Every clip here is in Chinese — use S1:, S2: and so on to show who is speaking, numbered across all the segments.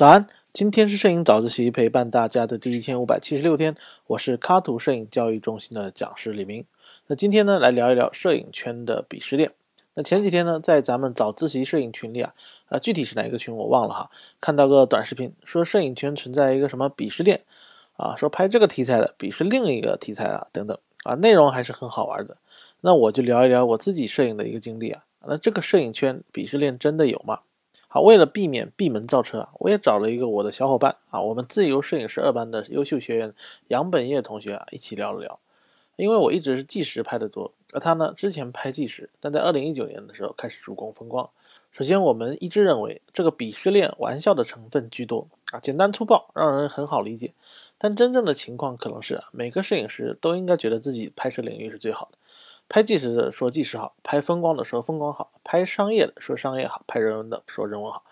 S1: 早安，今天是摄影早自习陪伴大家的第一千五百七十六天，我是卡图摄影教育中心的讲师李明。那今天呢，来聊一聊摄影圈的鄙视链。那前几天呢，在咱们早自习摄影群里啊，啊，具体是哪一个群我忘了哈，看到个短视频，说摄影圈存在一个什么鄙视链啊，说拍这个题材的鄙视另一个题材啊，等等啊，内容还是很好玩的。那我就聊一聊我自己摄影的一个经历啊，那这个摄影圈鄙视链真的有吗？好，为了避免闭门造车啊，我也找了一个我的小伙伴啊，我们自由摄影师二班的优秀学员杨本业同学啊，一起聊了聊。因为我一直是纪实拍的多，而他呢之前拍纪实，但在二零一九年的时候开始主攻风光。首先，我们一致认为这个鄙视链玩笑的成分居多啊，简单粗暴，让人很好理解。但真正的情况可能是，每个摄影师都应该觉得自己拍摄领域是最好的。拍纪实的说纪实好，拍风光的说风光好，拍商业的说商业好，拍人文的说人文好，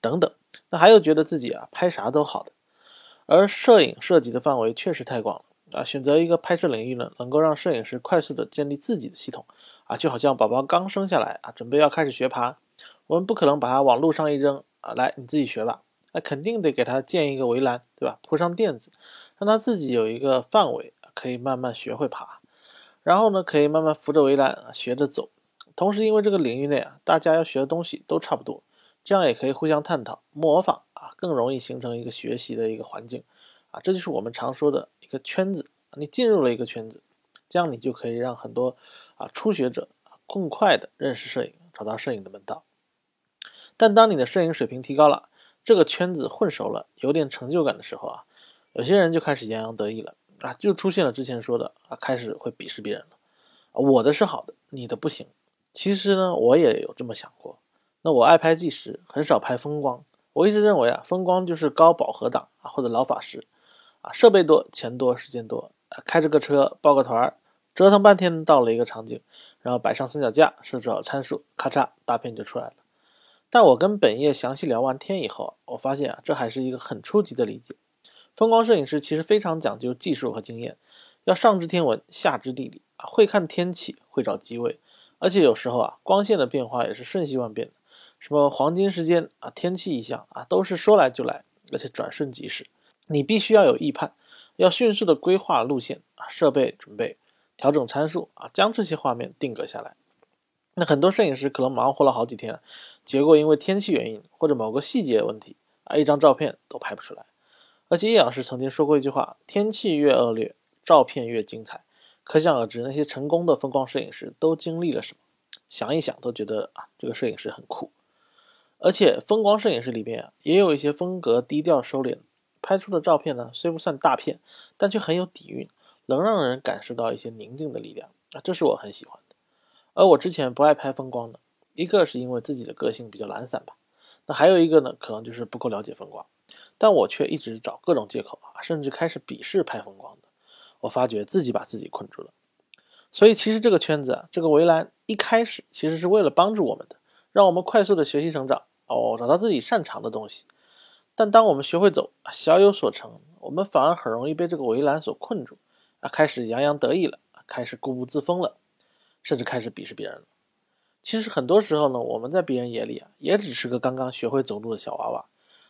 S1: 等等。那还有觉得自己啊拍啥都好的，而摄影涉及的范围确实太广了啊。选择一个拍摄领域呢，能够让摄影师快速的建立自己的系统啊，就好像宝宝刚生下来啊，准备要开始学爬，我们不可能把他往路上一扔啊，来你自己学吧，那肯定得给他建一个围栏，对吧？铺上垫子，让他自己有一个范围，可以慢慢学会爬。然后呢，可以慢慢扶着围栏，学着走。同时，因为这个领域内啊，大家要学的东西都差不多，这样也可以互相探讨、模仿啊，更容易形成一个学习的一个环境啊。这就是我们常说的一个圈子。你进入了一个圈子，这样你就可以让很多啊初学者啊更快的认识摄影，找到摄影的门道。但当你的摄影水平提高了，这个圈子混熟了，有点成就感的时候啊，有些人就开始洋洋得意了。啊，就出现了之前说的啊，开始会鄙视别人了。我的是好的，你的不行。其实呢，我也有这么想过。那我爱拍纪实，很少拍风光。我一直认为啊，风光就是高饱和档啊，或者老法师啊，设备多，钱多，时间多，开着个车，报个团，折腾半天到了一个场景，然后摆上三脚架，设置好参数，咔嚓，大片就出来了。但我跟本业详细聊完天以后，我发现啊，这还是一个很初级的理解。风光摄影师其实非常讲究技术和经验，要上知天文，下知地理啊，会看天气，会找机位，而且有时候啊，光线的变化也是瞬息万变的，什么黄金时间啊，天气异象啊，都是说来就来，而且转瞬即逝。你必须要有预判，要迅速的规划路线啊，设备准备，调整参数啊，将这些画面定格下来。那很多摄影师可能忙活了好几天，结果因为天气原因或者某个细节问题啊，一张照片都拍不出来。而且叶老师曾经说过一句话：“天气越恶劣，照片越精彩。”可想而知，那些成功的风光摄影师都经历了什么？想一想都觉得啊，这个摄影师很酷。而且风光摄影师里面啊，也有一些风格低调收敛，拍出的照片呢，虽不算大片，但却很有底蕴，能让人感受到一些宁静的力量啊，这是我很喜欢的。而我之前不爱拍风光的，一个是因为自己的个性比较懒散吧，那还有一个呢，可能就是不够了解风光。但我却一直找各种借口啊，甚至开始鄙视拍风光的。我发觉自己把自己困住了。所以其实这个圈子啊，这个围栏一开始其实是为了帮助我们的，让我们快速的学习成长哦，找到自己擅长的东西。但当我们学会走，小有所成，我们反而很容易被这个围栏所困住啊，开始洋洋得意了，开始固步自封了，甚至开始鄙视别人了。其实很多时候呢，我们在别人眼里啊，也只是个刚刚学会走路的小娃娃。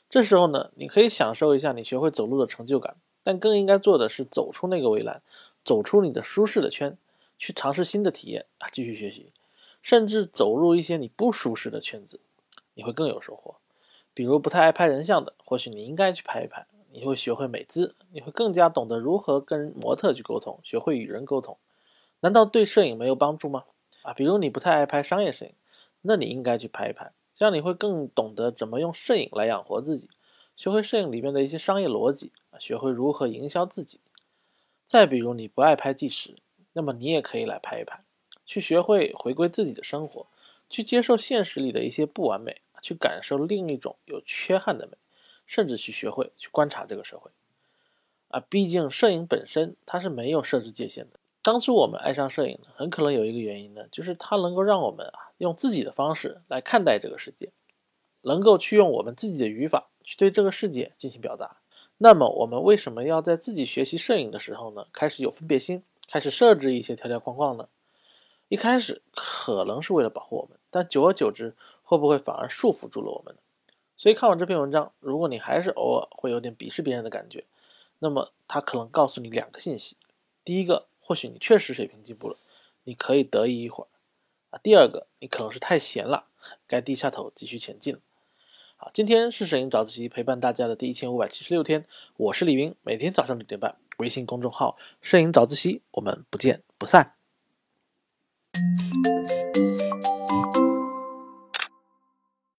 S1: 这时候呢，你可以享受一下你学会走路的成就感，但更应该做的是走出那个围栏，走出你的舒适的圈，去尝试新的体验啊，继续学习，甚至走入一些你不舒适的圈子，你会更有收获。比如不太爱拍人像的，或许你应该去拍一拍，你会学会美姿，你会更加懂得如何跟模特去沟通，学会与人沟通。难道对摄影没有帮助吗？啊，比如你不太爱拍商业摄影，那你应该去拍一拍。这样你会更懂得怎么用摄影来养活自己，学会摄影里面的一些商业逻辑，学会如何营销自己。再比如你不爱拍纪实，那么你也可以来拍一拍，去学会回归自己的生活，去接受现实里的一些不完美，去感受另一种有缺憾的美，甚至去学会去观察这个社会。啊，毕竟摄影本身它是没有设置界限的。当初我们爱上摄影，很可能有一个原因呢，就是它能够让我们啊。用自己的方式来看待这个世界，能够去用我们自己的语法去对这个世界进行表达。那么，我们为什么要在自己学习摄影的时候呢，开始有分别心，开始设置一些条条框框呢？一开始可能是为了保护我们，但久而久之，会不会反而束缚住了我们呢？所以看完这篇文章，如果你还是偶尔会有点鄙视别人的感觉，那么他可能告诉你两个信息：第一个，或许你确实水平进步了，你可以得意一会儿，啊，第二个你可能是太闲了，该低下头继续前进了。好，今天是摄影早自习陪伴大家的第一千五百七十六天，我是李云，每天早上六点半，微信公众号“摄影早自习”，我们不见不散。